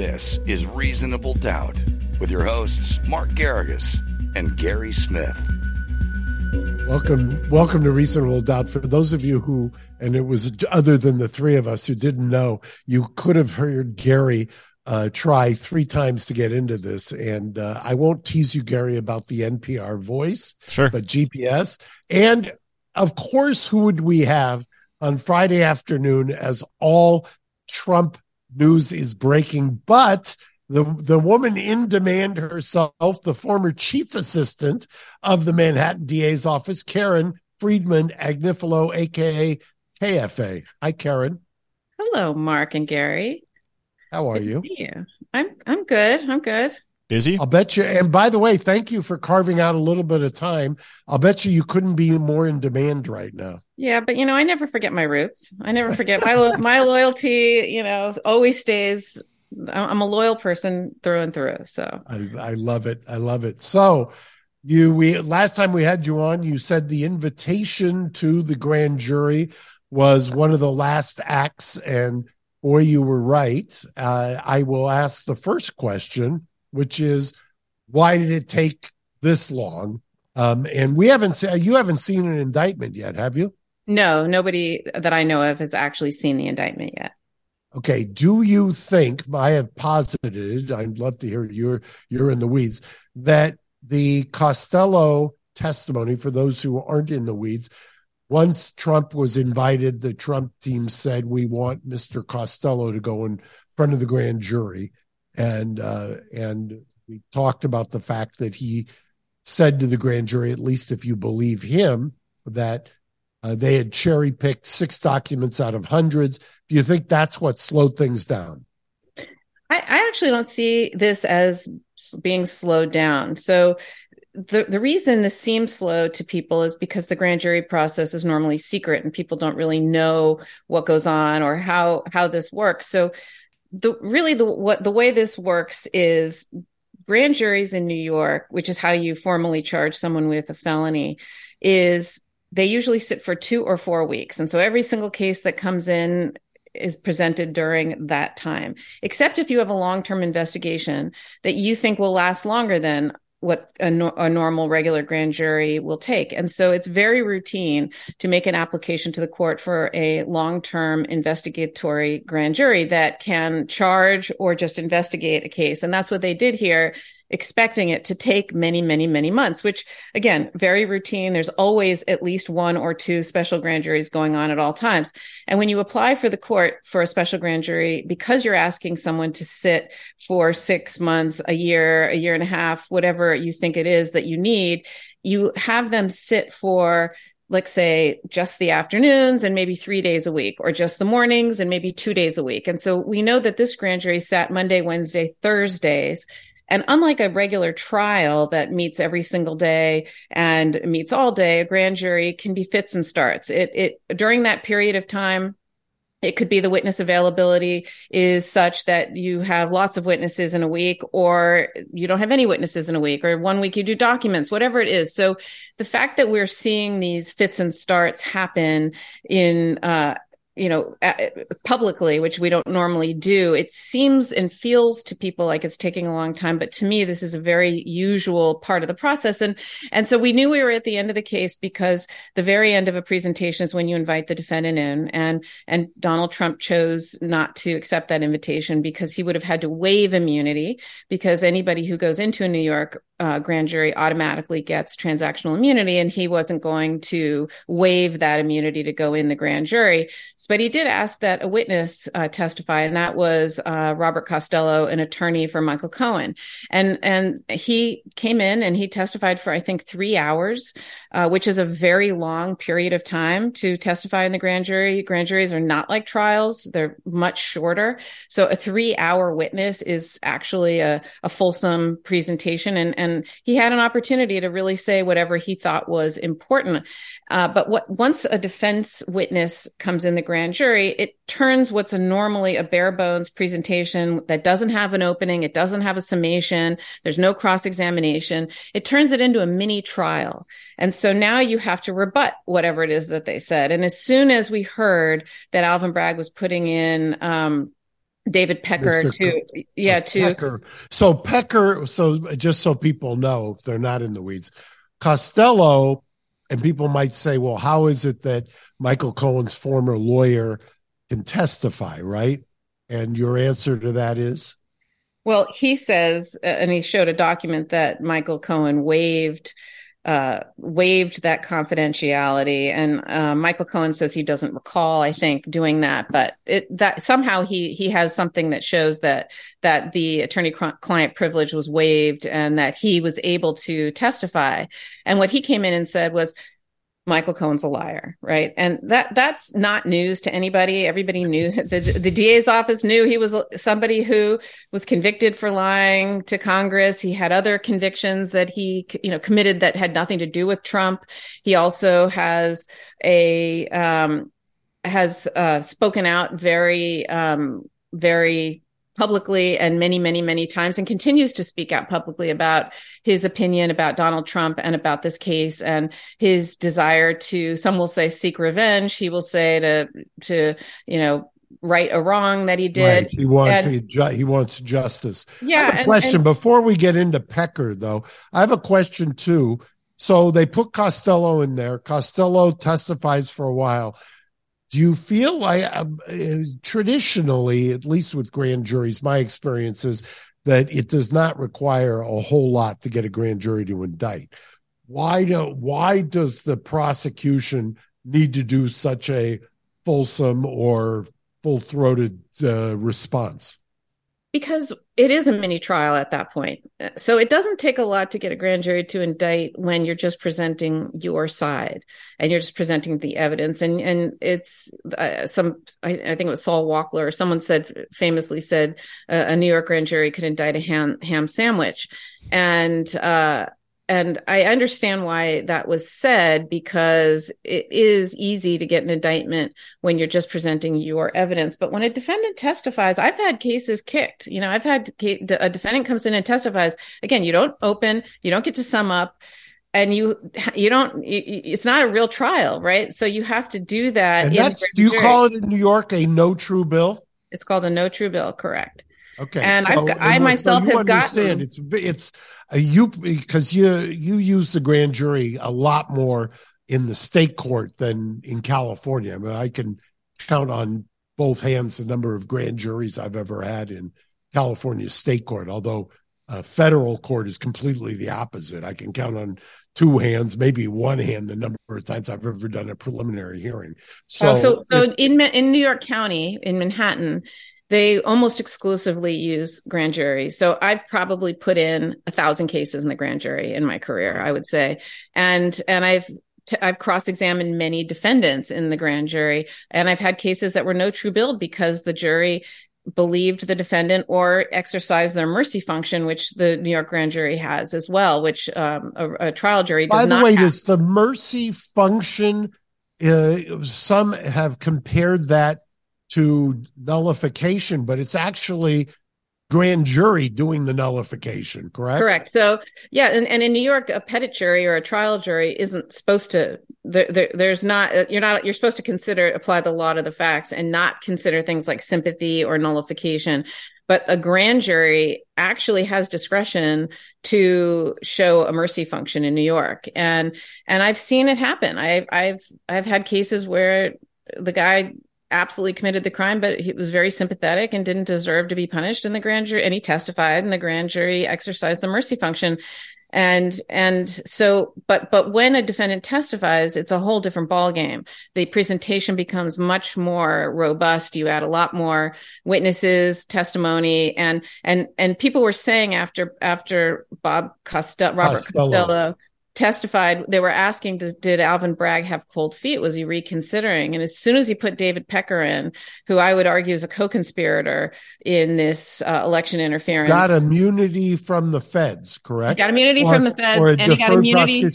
This is Reasonable Doubt with your hosts, Mark Geragos and Gary Smith. Welcome, welcome to Reasonable Doubt. For those of you who, and it was other than the three of us who didn't know, you could have heard Gary uh, try three times to get into this. And uh, I won't tease you, Gary, about the NPR voice, sure, but GPS. And of course, who would we have on Friday afternoon as all Trump news is breaking? But the the woman in demand herself, the former chief assistant of the Manhattan DA's office, Karen Friedman Agnifilo, aka KFA. Hi, Karen. Hello, Mark and Gary. How are good you? you? I'm I'm good. I'm good. Busy? I'll bet you. And by the way, thank you for carving out a little bit of time. I'll bet you you couldn't be more in demand right now. Yeah, but you know, I never forget my roots. I never forget my lo- my loyalty. You know, always stays I'm a loyal person through and through. So I, I love it. I love it. So you we last time we had you on, you said the invitation to the grand jury was one of the last acts, and boy, you were right. Uh, I will ask the first question, which is, why did it take this long? Um, and we haven't seen you haven't seen an indictment yet, have you? No, nobody that I know of has actually seen the indictment yet. Okay, do you think I have posited? I'd love to hear you're you're in the weeds that the Costello testimony for those who aren't in the weeds. Once Trump was invited, the Trump team said we want Mr. Costello to go in front of the grand jury, and uh, and we talked about the fact that he said to the grand jury, at least if you believe him, that uh, they had cherry picked six documents out of hundreds. Do you think that's what slowed things down? I, I actually don't see this as being slowed down. So the the reason this seems slow to people is because the grand jury process is normally secret and people don't really know what goes on or how how this works. So the really the what the way this works is grand juries in New York, which is how you formally charge someone with a felony, is they usually sit for two or four weeks. And so every single case that comes in is presented during that time, except if you have a long term investigation that you think will last longer than what a, no- a, normal regular grand jury will take. And so it's very routine to make an application to the court for a long-term investigatory grand jury that can charge or just investigate a case. And that's what they did here expecting it to take many, many, many months, which again, very routine. There's always at least one or two special grand juries going on at all times. And when you apply for the court for a special grand jury, because you're asking someone to sit for six months, a year, a year and a half, whatever you think it is that you need, you have them sit for let's say just the afternoons and maybe three days a week, or just the mornings and maybe two days a week. And so we know that this grand jury sat Monday, Wednesday, Thursdays. And unlike a regular trial that meets every single day and meets all day, a grand jury can be fits and starts. It, it, during that period of time, it could be the witness availability is such that you have lots of witnesses in a week, or you don't have any witnesses in a week, or one week you do documents, whatever it is. So the fact that we're seeing these fits and starts happen in, uh, you know, uh, publicly, which we don't normally do, it seems and feels to people like it's taking a long time. But to me, this is a very usual part of the process. And, and so we knew we were at the end of the case because the very end of a presentation is when you invite the defendant in. And, and Donald Trump chose not to accept that invitation because he would have had to waive immunity because anybody who goes into a New York uh, grand jury automatically gets transactional immunity, and he wasn't going to waive that immunity to go in the grand jury. But he did ask that a witness uh, testify, and that was uh, Robert Costello, an attorney for Michael Cohen, and and he came in and he testified for I think three hours, uh, which is a very long period of time to testify in the grand jury. Grand juries are not like trials; they're much shorter. So a three-hour witness is actually a, a fulsome presentation, and and and he had an opportunity to really say whatever he thought was important. Uh, but what once a defense witness comes in the grand jury, it turns what's a normally a bare bones presentation that doesn't have an opening, it doesn't have a summation, there's no cross examination. It turns it into a mini trial, and so now you have to rebut whatever it is that they said. And as soon as we heard that Alvin Bragg was putting in um, David Pecker Mr. to Co- yeah Uh, to Pecker. So Pecker, so just so people know, if they're not in the weeds, Costello, and people might say, well, how is it that Michael Cohen's former lawyer can testify, right? And your answer to that is? Well, he says, and he showed a document that Michael Cohen waived uh, waived that confidentiality, and uh, Michael Cohen says he doesn't recall, I think, doing that, but it that somehow he he has something that shows that that the attorney client privilege was waived and that he was able to testify. And what he came in and said was, Michael Cohen's a liar, right? And that that's not news to anybody. Everybody knew the the DA's office knew he was somebody who was convicted for lying to Congress. He had other convictions that he you know committed that had nothing to do with Trump. He also has a um, has uh, spoken out very um, very publicly and many, many, many times and continues to speak out publicly about his opinion about Donald Trump and about this case and his desire to, some will say seek revenge. He will say to, to, you know, right a wrong that he did. Right. He wants and, he, he, wants justice. Yeah. I have a question and, before we get into Pecker, though. I have a question too. So they put Costello in there. Costello testifies for a while. Do you feel like uh, traditionally, at least with grand juries, my experience is that it does not require a whole lot to get a grand jury to indict. Why do why does the prosecution need to do such a fulsome or full throated uh, response? Because it is a mini trial at that point. So it doesn't take a lot to get a grand jury to indict when you're just presenting your side and you're just presenting the evidence. And and it's uh, some I, I, think it was Sol Wachtler or someone said famously said uh, a New York grand jury could indict a ham ham sandwich, and uh, and I understand why that was said because it is easy to get an indictment when you're just presenting your evidence. But when a defendant testifies, I've had cases kicked. You know, I've had a defendant comes in and testifies. Again, you don't open, you don't get to sum up, and you you don't. It's not a real trial, right? So you have to do that. And that's, do you call it in New York a no true bill? It's called a no true bill, correct? Okay, and so, I myself so have gotten it's it's uh, you because you you use the grand jury a lot more in the state court than in California. I mean, I can count on both hands the number of grand juries I've ever had in California state court. Although uh, federal court is completely the opposite. I can count on two hands, maybe one hand, the number of times I've ever done a preliminary hearing. So, oh, so, so it, in in New York County, in Manhattan, they almost exclusively use grand jury. So I've probably put in a thousand cases in the grand jury in my career, I would say. And, and I've, i I've cross-examined many defendants in the grand jury, and I've had cases that were no true bill because the jury believed the defendant or exercised their mercy function, which the New York grand jury has as well, which um, a, a, trial jury does By the not way, have. does the mercy function? Uh, some have compared that to nullification, but it's actually grand jury doing the nullification, correct? Correct. So, yeah, and, and in New York, a petit jury or a trial jury isn't supposed to. There, there, there's not. You're not. You're supposed to consider apply the law to the facts and not consider things like sympathy or nullification. But a grand jury actually has discretion to show a mercy function in New York, and and I've seen it happen. I've I've I've had cases where the guy absolutely committed the crime, but he was very sympathetic and didn't deserve to be punished in the grand jury. And he testified, and the grand jury exercised the mercy function. And and so, but but when a defendant testifies, it's a whole different ballgame. The presentation becomes much more robust. You add a lot more witnesses, testimony, and and and people were saying after after Bob Costello, Robert Costello, Costello testified they were asking did alvin bragg have cold feet? Was he reconsidering? And as soon as he put david pecker in who i would argue is a co-conspirator in this uh, election interference. Got immunity from the feds correct? He got immunity or, from the feds or a and he got immunity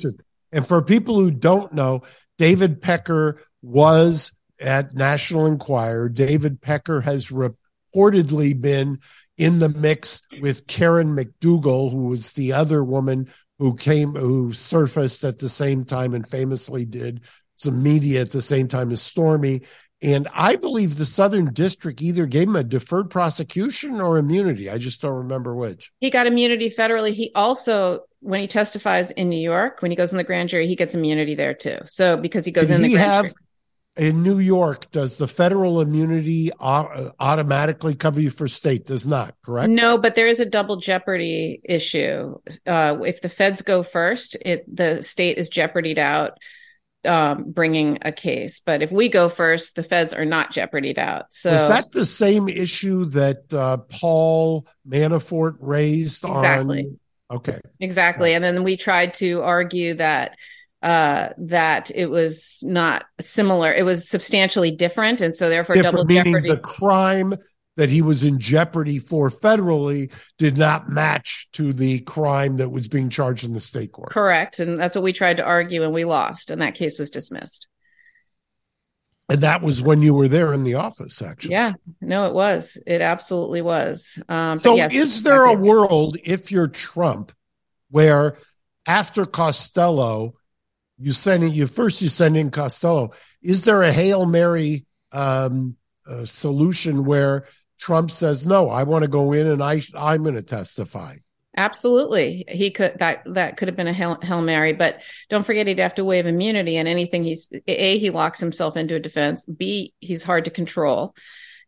and for people who don't know david pecker was at national enquirer. David pecker has reportedly been in the mix with karen mcdougal who was the other woman who came who surfaced at the same time and famously did some media at the same time as Stormy And I believe the Southern District either gave him a deferred prosecution or immunity. I just don't remember which. He got immunity federally. He also, when he testifies in New York, when he goes in the grand jury, he gets immunity there too. So because he goes Did in the grand have jury. In New York, does the federal immunity automatically cover you for state? Does not, correct? No, but there is a double jeopardy issue. Uh, if the feds go first, it the state is jeopardied out um, bringing a case. But if we go first, the feds are not jeopardied out. So Was that the same issue that uh, Paul Manafort raised Exactly. on? Okay. exactly, and then we tried to argue that uh, that it was not similar; it was substantially different, and so therefore double meaning jeopardy. the crime that he was in jeopardy for federally did not match to the crime that was being charged in the state court. Correct, and that's what we tried to argue, and we lost, and that case was dismissed. And that was when you were there in the office, actually. Yeah, no, it was. It absolutely was. Um, So, yes, is there a world, if you're Trump, where after Costello, you send in, you first you send in Costello? Is there a hail mary um, uh, solution where Trump says, "No, I want to go in and I I'm going to testify"? Absolutely, he could that that could have been a hail, hail mary, but don't forget he'd have to waive immunity and anything. He's a he locks himself into a defense. B he's hard to control,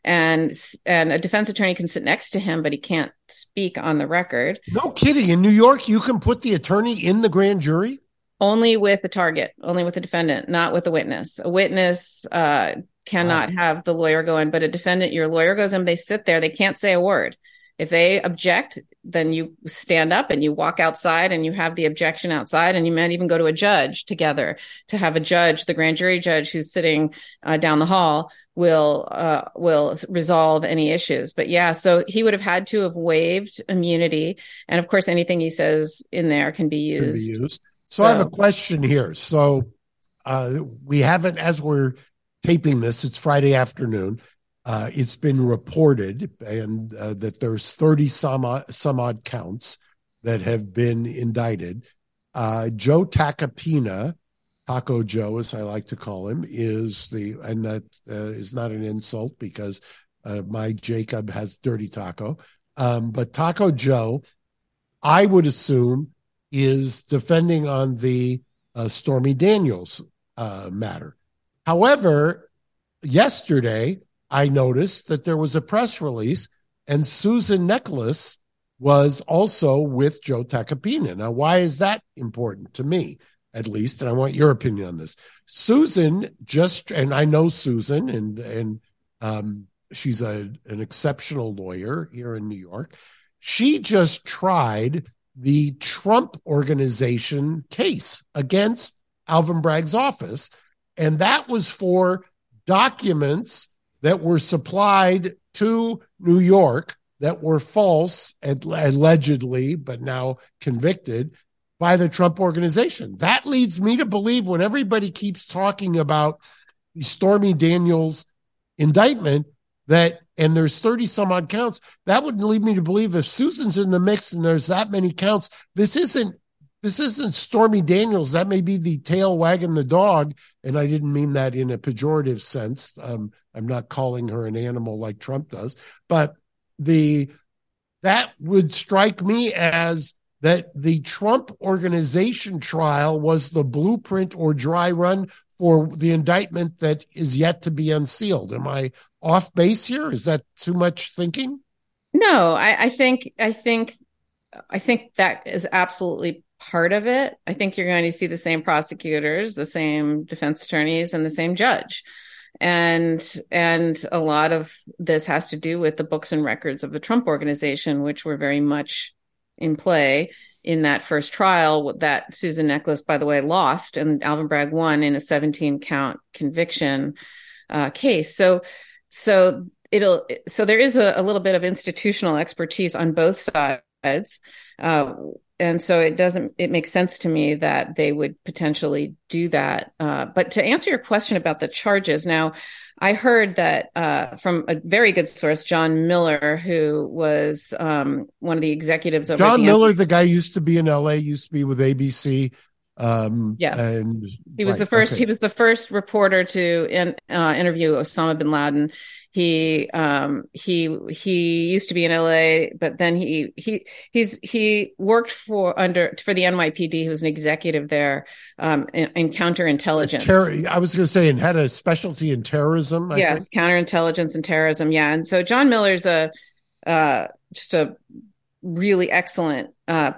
and and a defense attorney can sit next to him, but he can't speak on the record. No kidding. In New York, you can put the attorney in the grand jury. Only with the target, only with the defendant, not with a witness. A witness uh, cannot have the lawyer go in, but a defendant, your lawyer goes in. They sit there. They can't say a word. If they object, then you stand up and you walk outside and you have the objection outside and you might even go to a judge together to have a judge the grand jury judge who's sitting uh, down the hall will uh, will resolve any issues but yeah so he would have had to have waived immunity and of course anything he says in there can be Can be used used. So, I have a question here. So uh, we haven't, as we're taping this, it's Friday afternoon. Uh, it's been reported and uh, that there's 30 some odd, some odd counts that have been indicted. Uh, Joe Tacopina, Taco Joe, as I like to call him, is the, and that uh, is not an insult because uh, my Jacob has dirty taco. Um, but Taco Joe, I would assume, is defending on the uh, Stormy Daniels uh, matter. However, yesterday I noticed that there was a press release and Susan Necheles was also with Joe Tacopina. Now, why is that important to me, at least? And I want your opinion on this. Susan just, and I know Susan, and and um, she's a an exceptional lawyer here in New York. She just tried the Trump organization case against Alvin Bragg's office. And that was for documents that were supplied to New York that were false, allegedly, but now convicted by the Trump organization. That leads me to believe when everybody keeps talking about Stormy Daniels indictment that and there's 30 some odd counts that would lead me to believe if susan's in the mix and there's that many counts this isn't this isn't stormy daniels. That may be the tail wagging the dog. And i didn't mean that in a pejorative sense. Um, i'm not calling her an animal like trump does but the that would strike me as that the trump organization trial was the blueprint or dry run for the indictment that is yet to be unsealed am i off base here? Is that too much thinking? No, I, I think I think I think that is absolutely part of it. I think you're going to see the same prosecutors, the same defense attorneys, and the same judge. And and a lot of this has to do with the books and records of the Trump organization, which were very much in play in that first trial that Susan Necheles, by the way, lost and Alvin Bragg won in a 17 count conviction uh, case. So so it'll so there is a, a, little bit of institutional expertise on both sides uh, and so it doesn't it makes sense to me that they would potentially do that uh, but to answer your question about the charges now i heard that uh, from a very good source john miller who was um, one of the executives of john miller the guy used to be in la used to be with abc Um, yes, and he was right, the first. okay. He was the first reporter to in, uh, interview Osama bin Laden. He um, he he used to be in L.A., but then he he he's he worked for under for the NYPD. He was an executive there um, in, in counterintelligence. Terror, I was going to say, and had a specialty in terrorism. I yes, think. counterintelligence and terrorism. Yeah, and so John Miller's a uh, just a really excellent uh,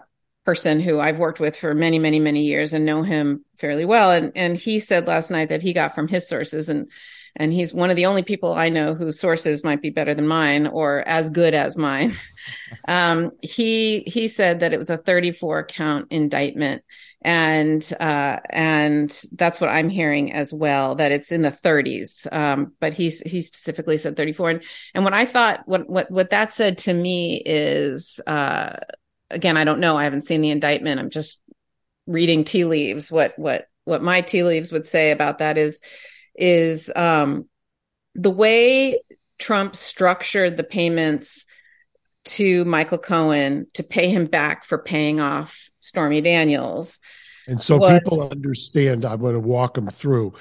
person who I've worked with for many, many, many years and know him fairly well. And and he said last night that he got from his sources and and he's one of the only people I know whose sources might be better than mine or as good as mine. um, he he said that it was a 34 count indictment, and uh, and that's what I'm hearing as well. That it's in the 30s, um, but he's he specifically said 34. And and what I thought what what what that said to me is. Uh, again, I don't know. I haven't seen the indictment. I'm just reading tea leaves. What what what my tea leaves would say about that is is um, the way Trump structured the payments to Michael Cohen to pay him back for paying off Stormy Daniels. And so was- people understand. I'm going to walk them through.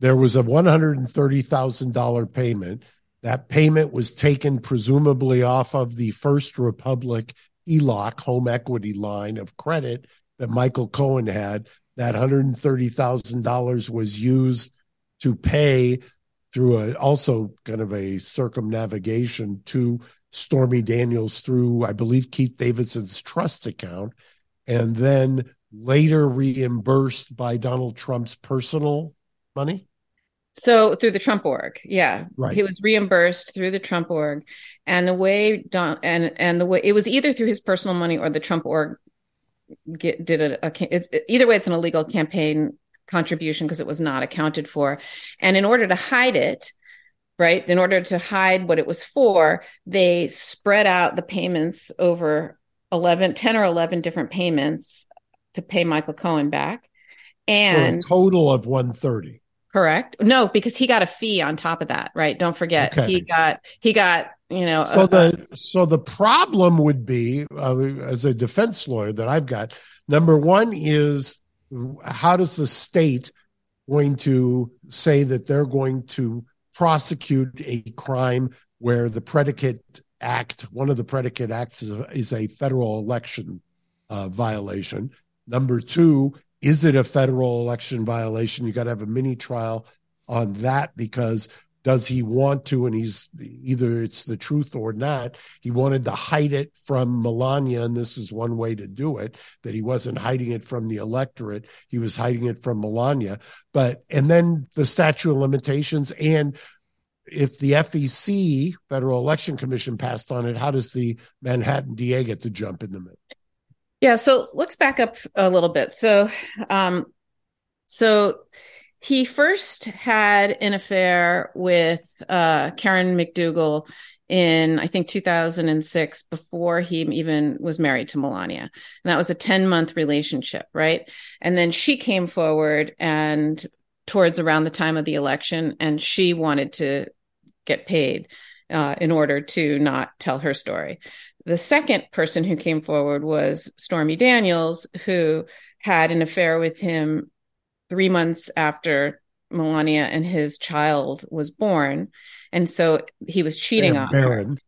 There was a one hundred and thirty thousand dollar payment. That payment was taken presumably off of the First Republic HELOC home equity line of credit that Michael Cohen had. That hundred and thirty thousand dollars was used to pay through a also kind of a circumnavigation to Stormy Daniels through, I believe, Keith Davidson's trust account, and then later reimbursed by Donald Trump's personal money. So through the Trump org, yeah, Right. he was reimbursed through the Trump org, and the way Don and and the way it was either through his personal money or the Trump org get, did a, a either way, it's an illegal campaign contribution because it was not accounted for, and in order to hide it, right, in order to hide what it was for, they spread out the payments over 11, 10 or eleven different payments to pay Michael Cohen back, and total of 130. Correct. No, because he got a fee on top of that, right? Don't forget, Okay. he got he got you know. So a- the so the problem would be uh, as a defense lawyer that I've got. Number one is how does the state going to say that they're going to prosecute a crime where the predicate act, one of the predicate acts, is a, is a federal election uh, violation. Number two, is it a federal election violation? You got to have a mini trial on that because does he want to and he's either it's the truth or not he wanted to hide it from melania and this is one way to do it that he wasn't hiding it from the electorate he was hiding it from melania but and then the statute of limitations and if the fec federal election commission passed on it how does the manhattan da get to jump in the middle yeah. So let's back up a little bit. So, um, so he first had an affair with uh, Karen McDougal in I think 2006 before he even was married to Melania. And that was a 10 month relationship, right? And then she came forward and towards around the time of the election and she wanted to get paid uh, in order to not tell her story. The second person who came forward was Stormy Daniels, who had an affair with him three months after Melania and his child was born. And so he was cheating on her. Barron.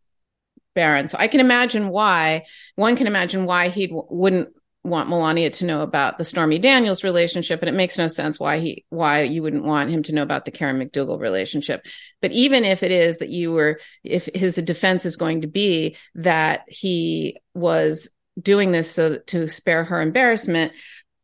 Barron. So I can imagine why one can imagine why he wouldn't want Melania to know about the Stormy Daniels relationship, and it makes no sense why he why you wouldn't want him to know about the Karen McDougal relationship. But even if it is that you were, if his defense is going to be that he was doing this so to spare her embarrassment,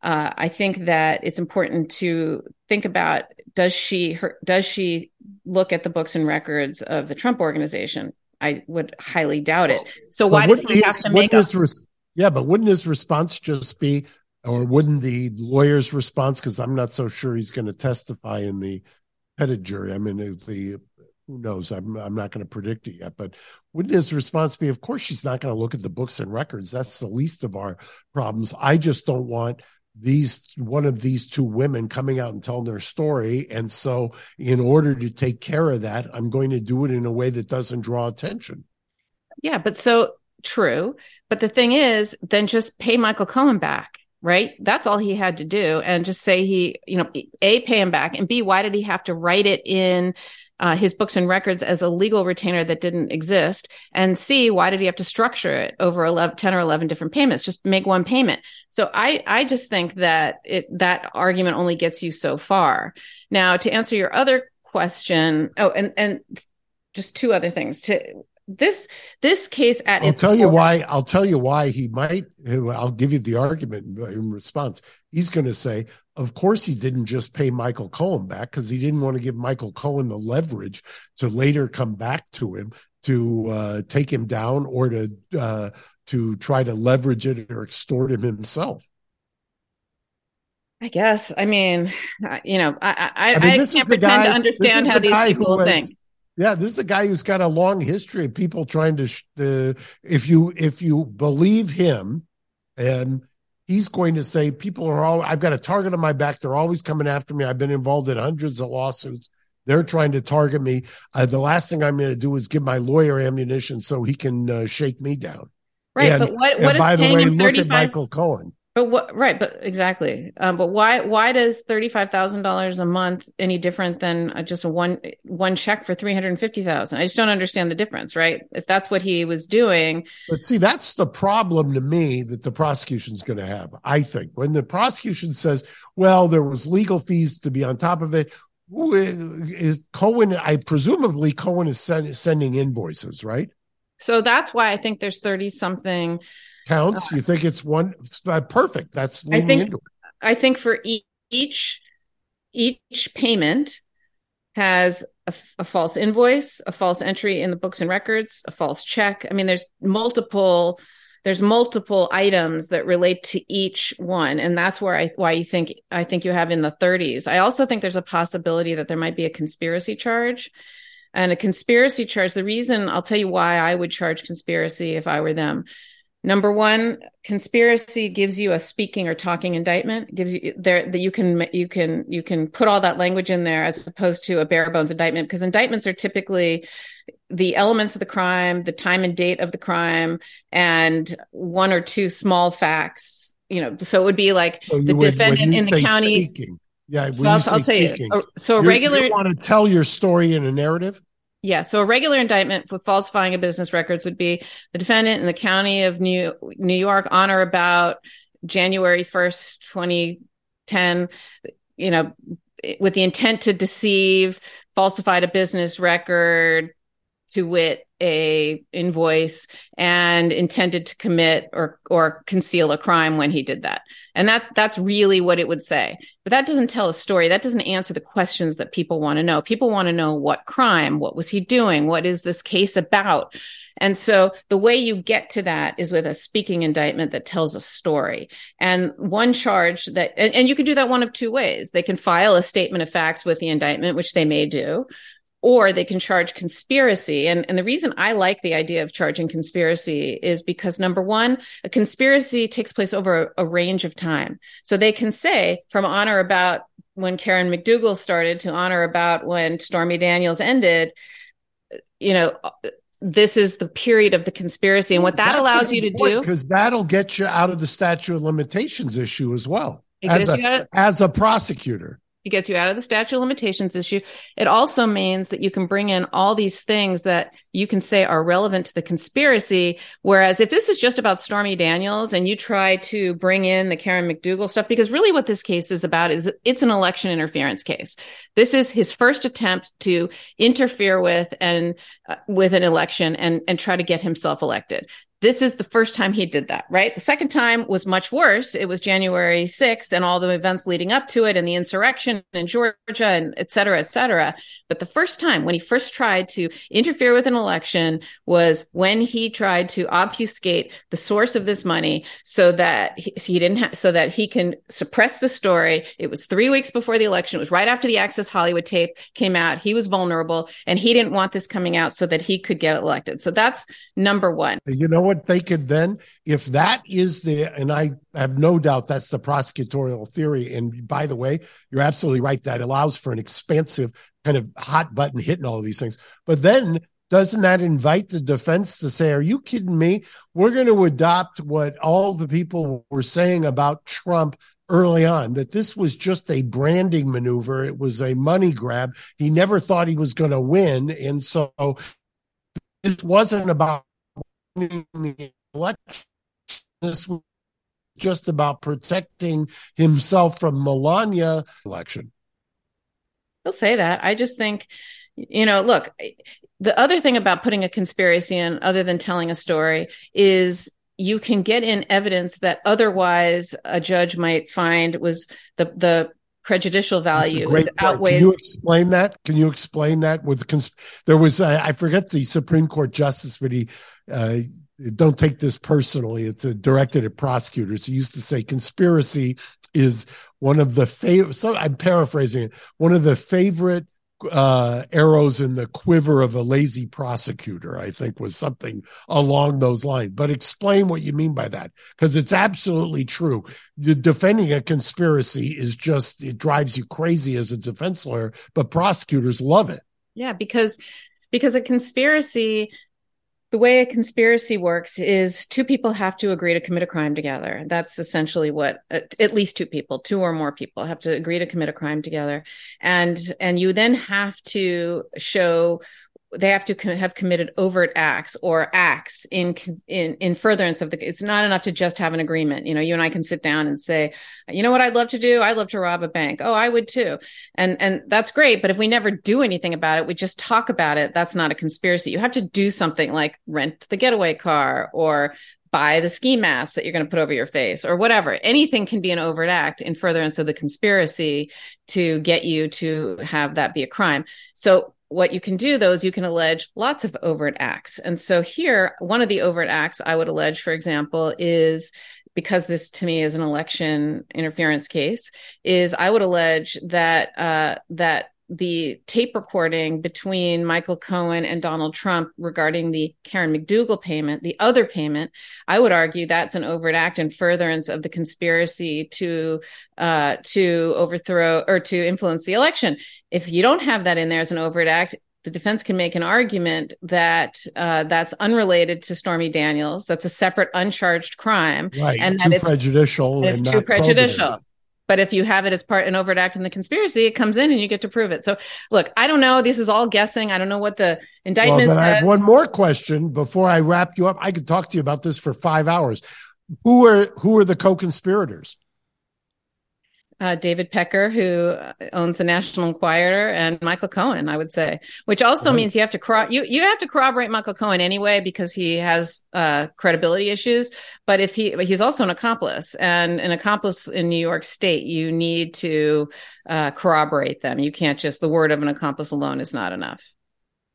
uh, I think that it's important to think about does she her, does she look at the books and records of the Trump organization? I would highly doubt it. So why does he have to make up? res- yeah, but wouldn't his response just be, or wouldn't the lawyer's response? Because I'm not so sure he's going to testify in the petit jury. I mean, the who knows? I'm I'm not going to predict it yet. But wouldn't his response be, of course, she's not going to look at the books and records. That's the least of our problems. I just don't want these one of these two women coming out and telling their story and so in order to take care of that i'm going to do it in a way that doesn't draw attention Yeah, but so true. But the thing is, then just pay Michael Cohen back. right? That's all he had to do. And just say he, you know, A, pay him back. And B, why did he have to write it in uh, his books and records as a legal retainer that didn't exist? And C, why did he have to structure it over 11, 10 or 11 different payments? Just make one payment. So I, I just think that it, that argument only gets you so far. Now, to answer your other question, oh, and, and just two other things to this this case at I'll tell you why I'll tell you why he might I'll give you the argument in response. He's going to say, of course he didn't just pay Michael Cohen back because he didn't want to give Michael Cohen the leverage to later come back to him to uh, take him down or to uh, to try to leverage it or extort him himself. I guess. I mean, you know, I I, I, mean, I can't pretend guy, to understand how these people think yeah, this is a guy who's got a long history of people trying to. Uh, if you if you believe him, and he's going to say people are all. I've got a target on my back. They're always coming after me. I've been involved in hundreds of lawsuits. They're trying to target me. Uh, the last thing I'm going to do is give my lawyer ammunition so he can uh, shake me down. Right, and, but what? What is by the way, look at Michael Cohen. But what? Right, but exactly. Um, but why? Why does thirty five thousand dollars a month any different than just a one one check for three hundred fifty thousand? I just don't understand the difference. Right? If that's what he was doing. But see, that's the problem to me that the prosecution's going to have. I think when the prosecution says, "Well, there was legal fees to be on top of it," is Cohen? I presumably Cohen is send, sending invoices, right? So that's why I think there's thirty something counts? You think it's one uh, perfect? That's I think I think for each each payment has a, a, false invoice, a false entry in the books and records, a false check. I mean, there's multiple there's multiple items that relate to each one, and that's where I why you think I think you have in the 30s. I also think there's a possibility that there might be a conspiracy charge. And a conspiracy charge, the reason I'll tell you why I would charge conspiracy if I were them Number one, conspiracy gives you a speaking or talking indictment. gives you there that you can you can you can put all that language in there as opposed to a bare bones indictment because indictments are typically the elements of the crime, the time and date of the crime, and one or two small facts. You know, so it would be like so the would, defendant in the county. Speaking, yeah, so I'll, I'll tell you. Oh, so a regular you want to tell your story in a narrative. Yeah. So a regular indictment for falsifying a business records would be the defendant in the county of New New York on or about January 1st, 2010, you know, with the intent to deceive, falsified a business record, to wit a invoice and intended to commit or or conceal a crime when he did that. And that's that's really what it would say. But that doesn't tell a story. That doesn't answer the questions that people want to know. People want to know what crime what was he doing what is this case about? And so the way you get to that is with a speaking indictment that tells a story. And one charge that and, and you can do that one of two ways. They can file a statement of facts with the indictment which they may do or they can charge conspiracy. And, and the reason I like the idea of charging conspiracy is because number one, a conspiracy takes place over a, a range of time. So they can say from on or about when Karen McDougal started to on or about when Stormy Daniels ended, you know, this is the period of the conspiracy. And what that That's allows you to do. Because that'll get you out of the statute of limitations issue as well. As a, as a prosecutor. It gets you out of the statute of limitations issue. It also means that you can bring in all these things that you can say are relevant to the conspiracy. Whereas if this is just about Stormy Daniels and you try to bring in the Karen McDougal stuff, because really what this case is about is it's an election interference case. This is his first attempt to interfere with and uh, with an election and, and try to get himself elected. This is the first time he did that, right? The second time was much worse. It was January 6th and all the events leading up to it and the insurrection in Georgia and et cetera, et cetera. But the first time when he first tried to interfere with an election was when he tried to obfuscate the source of this money so that he, he didn't so that he can suppress the story. It was three weeks before the election. It was right after the Access Hollywood tape came out. He was vulnerable and he didn't want this coming out so that he could get elected. So that's number one. You know what? They could then, if that is the, and I have no doubt that's the prosecutorial theory. And by the way, you're absolutely right. That allows for an expansive kind of hot button hitting all of these things. But then doesn't that invite the defense to say, Are you kidding me? We're going to adopt what all the people were saying about Trump early on that this was just a branding maneuver. It was a money grab. He never thought he was going to win. And so this wasn't about the election. This was just about protecting himself from Melania election. He'll say that. I just think, you know, look, the other thing about putting a conspiracy in, other than telling a story, is you can get in evidence that otherwise a judge might find was the the prejudicial value outweighs. Can you explain that? Can you explain that with cons- there was I, I forget the Supreme Court justice, but he uh, don't take this personally. It's directed at prosecutors. He used to say conspiracy is one of the favorite. So I'm paraphrasing it. One of the favorite uh, arrows in the quiver of a lazy prosecutor, I think was something along those lines. But explain what you mean by that, because it's absolutely true. Defending a conspiracy is just, it drives you crazy as a defense lawyer, but prosecutors love it. Yeah, because because a conspiracy the way a conspiracy works is two people have to agree to commit a crime together. That's essentially what uh, at least two people, two or more people have to agree to commit a crime together. And and you then have to show they have to have committed overt acts or acts in in in furtherance of the it's not enough to just have an agreement. You know you and i can sit down and say you know what i'd love to do? I'd love to rob a bank. Oh i would too. And and that's great but if we never do anything about it we just talk about it that's not a conspiracy. You have to do something like rent the getaway car or buy the ski mask that you're going to put over your face or whatever. Anything can be an overt act in furtherance of the conspiracy to get you to have that be a crime. So what you can do though is you can allege lots of overt acts. And so here, one of the overt acts I would allege, for example, is because this to me is an election interference case, is I would allege that uh, that the tape recording between Michael Cohen and Donald Trump regarding the Karen McDougal payment, the other payment, I would argue that's an overt act in furtherance of the conspiracy to uh, to overthrow or to influence the election. If you don't have that in there as an overt act, the defense can make an argument that uh, that's unrelated to Stormy Daniels. That's a separate, uncharged crime, right? And too that it's prejudicial. And it's too prejudicial. Probative. But if you have it as part an overt act in the conspiracy, it comes in and you get to prove it. So look, I don't know. This is all guessing. I don't know what the indictment. Well, I have one more question before I wrap you up. I could talk to you about this for five hours. Who are who are the co-conspirators? Uh, David Pecker, who owns the National Enquirer, and Michael Cohen, I would say, which also uh-huh. means you have to cor- you you have to corroborate Michael Cohen anyway because he has uh, credibility issues. But if he but he's also an accomplice, and an accomplice in New York State, you need to uh, corroborate them. You can't just the word of an accomplice alone is not enough.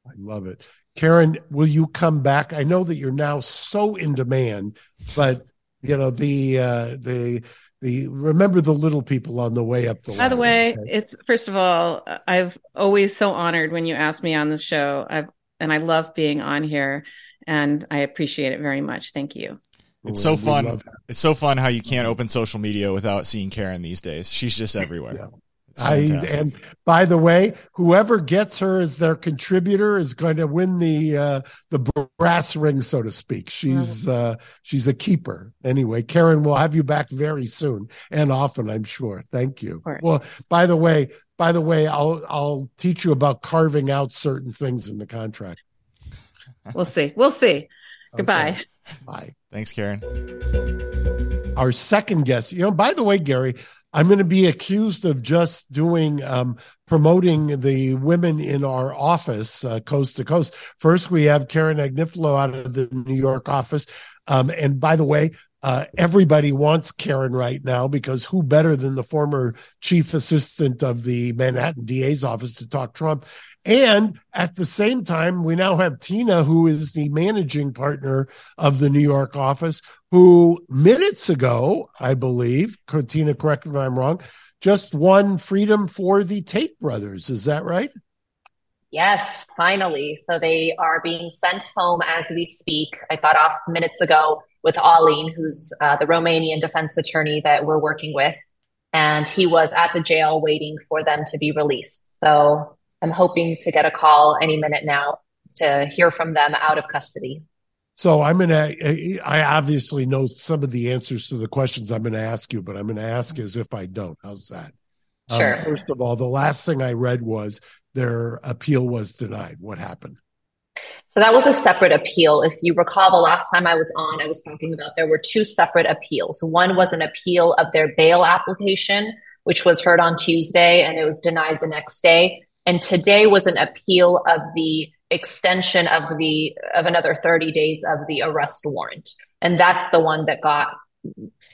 I love it, Karen. Will you come back? I know that you're now so in demand, but you know the uh, the the remember the little people on the way up the By the way, okay? it's first of all, uh, I've always so honored when you ask me on the show. I've and I love being on here and I appreciate it very much. Thank you. It's so fun. It's so fun how you can't open social media without seeing Karen these days. She's just everywhere. Yeah. I and by the way, whoever gets her as their contributor is going to win the uh, the brass ring, so to speak. She's mm-hmm. uh, she's a keeper. Anyway, Karen, we'll have you back very soon and often, I'm sure. Thank you. Well, by the way, by the way, I'll I'll teach you about carving out certain things in the contract. We'll see. We'll see. Goodbye. Okay. Bye. Thanks, Karen. Our second guest, you know, by the way, Gary, I'm going to be accused of just doing um, promoting the women in our office uh, coast to coast. First, we have Karen Agnifilo out of the New York office. Um, and by the way, uh, everybody wants Karen right now because who better than the former chief assistant of the Manhattan DA's office to talk Trump? And at the same time, we now have Tina, who is the managing partner of the New York office, who minutes ago, I believe, Tina, correct me if I'm wrong, just won freedom for the Tate brothers. Is that right? Yes, finally. So they are being sent home as we speak. I got off minutes ago with Alin, who's uh, the Romanian defense attorney that we're working with. And he was at the jail waiting for them to be released. So I'm hoping to get a call any minute now to hear from them out of custody. So I'm going to, I obviously know some of the answers to the questions I'm going to ask you, but I'm going to ask as if I don't. How's that? Um, Sure. first of all, the last thing I read was their appeal was denied. What happened? So that was a separate appeal. If you recall, the last time I was on, I was talking about there were two separate appeals. One was an appeal of their bail application, which was heard on Tuesday and it was denied the next day. And today was an appeal of the extension of the of another 30 days of the arrest warrant. And that's the one that got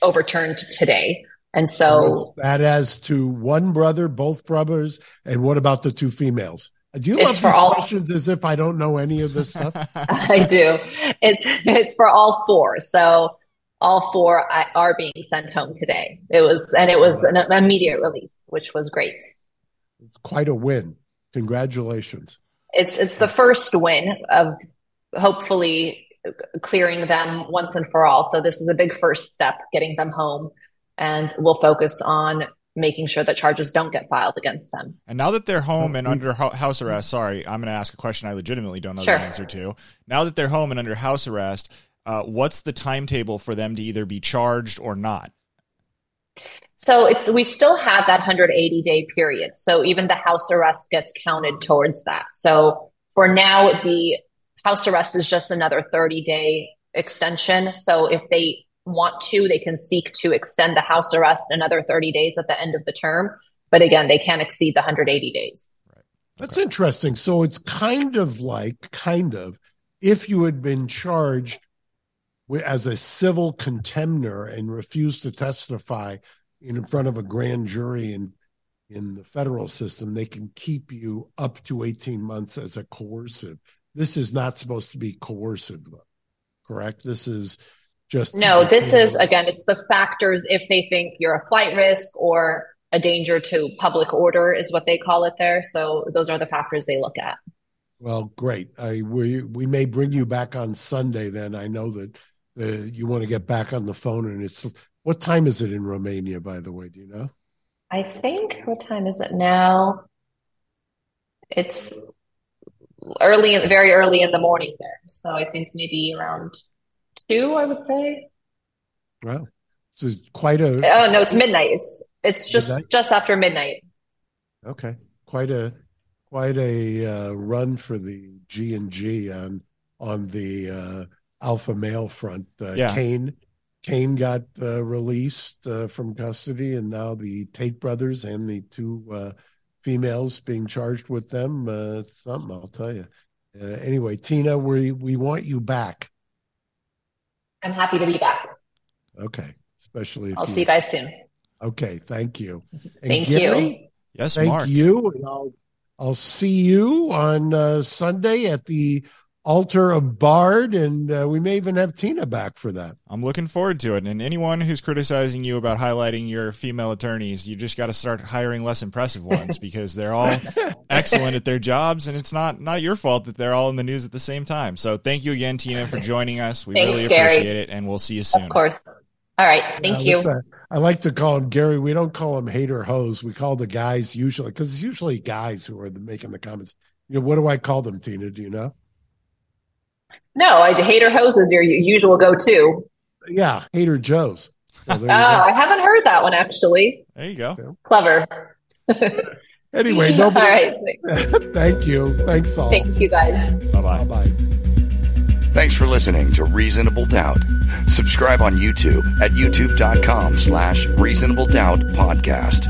overturned today. And so that as to one brother, both brothers, and what about the two females? Do you It's love for all- questions as if I don't know any of this stuff? I do. It's it's for all four. So all four are being sent home today. It was and it was an immediate release, which was great. It's Quite a win. Congratulations. It's it's the first win of hopefully clearing them once and for all. So this is a big first step, getting them home, and we'll focus on making sure that charges don't get filed against them. And now that they're home and under house arrest, sorry, I'm going to ask a question I legitimately don't know Sure. the answer to. Now that they're home and under house arrest, uh, what's the timetable for them to either be charged or not? So it's we still have that 180 day period. So even the house arrest gets counted towards that. So for now, the house arrest is just another 30 day extension. So if they want to, they can seek to extend the house arrest another 30 days at the end of the term. But again, they can't exceed the 180 days. Right. That's interesting. So it's kind of like, kind of, if you had been charged as a civil contemner and refused to testify in front of a grand jury in in the federal system, they can keep you up to 18 months as a coercive. This is not supposed to be coercive, correct? This is just No, this is again, it's the factors if they think you're a flight risk or a danger to public order is what they call it there. So those are the factors they look at. Well, great. I we we may bring you back on Sunday. Then I know that uh, you want to get back on the phone, and it's what time is it in Romania? By the way, do you know? I think what time is it now? It's early, very early in the morning there. So I think maybe around two, I would say. Well, it's quite a Oh no, it's midnight. It's it's just Midnight? just after midnight. okay, quite a quite a uh, run for the G and G on on the uh, alpha male front. Uh, Yeah. Kane Kane got uh, released uh, from custody, and now the Tate brothers and the two uh, females being charged with them. Uh, it's something I'll tell you. Uh, anyway, Tina, we we want you back. I'm happy to be back. Okay, especially if I'll see you guys soon. Okay, thank you. And Thank Gary, you. Yes, Thank Mark. you. And I'll I'll see you on uh, Sunday at the altar of Bard, and uh, we may even have Tina back for that. I'm looking forward to it. And anyone who's criticizing you about highlighting your female attorneys, you just got to start hiring less impressive ones because they're all excellent at their jobs, and it's not not your fault that they're all in the news at the same time. So thank you again, Tina, for joining us. We Thanks, really Gary. appreciate it, and we'll see you soon. Of course. All right. Thank Uh, you. what's that? I like to call him Gary. We don't call him hater hose. We call the guys usually because it's usually guys who are the, making the comments. You know, what do I call them, Tina? Do you know? No, I, hater hose is your usual go-to. Yeah, hater Joes. So Oh, go. I haven't heard that one actually. There you go. Clever. Anyway, no. nobody. right. Thank you. Thanks all. Thank you guys. Bye bye. Bye bye. Thanks for listening to Reasonable Doubt. Subscribe on YouTube at youtube.com slash reasonable doubt podcast.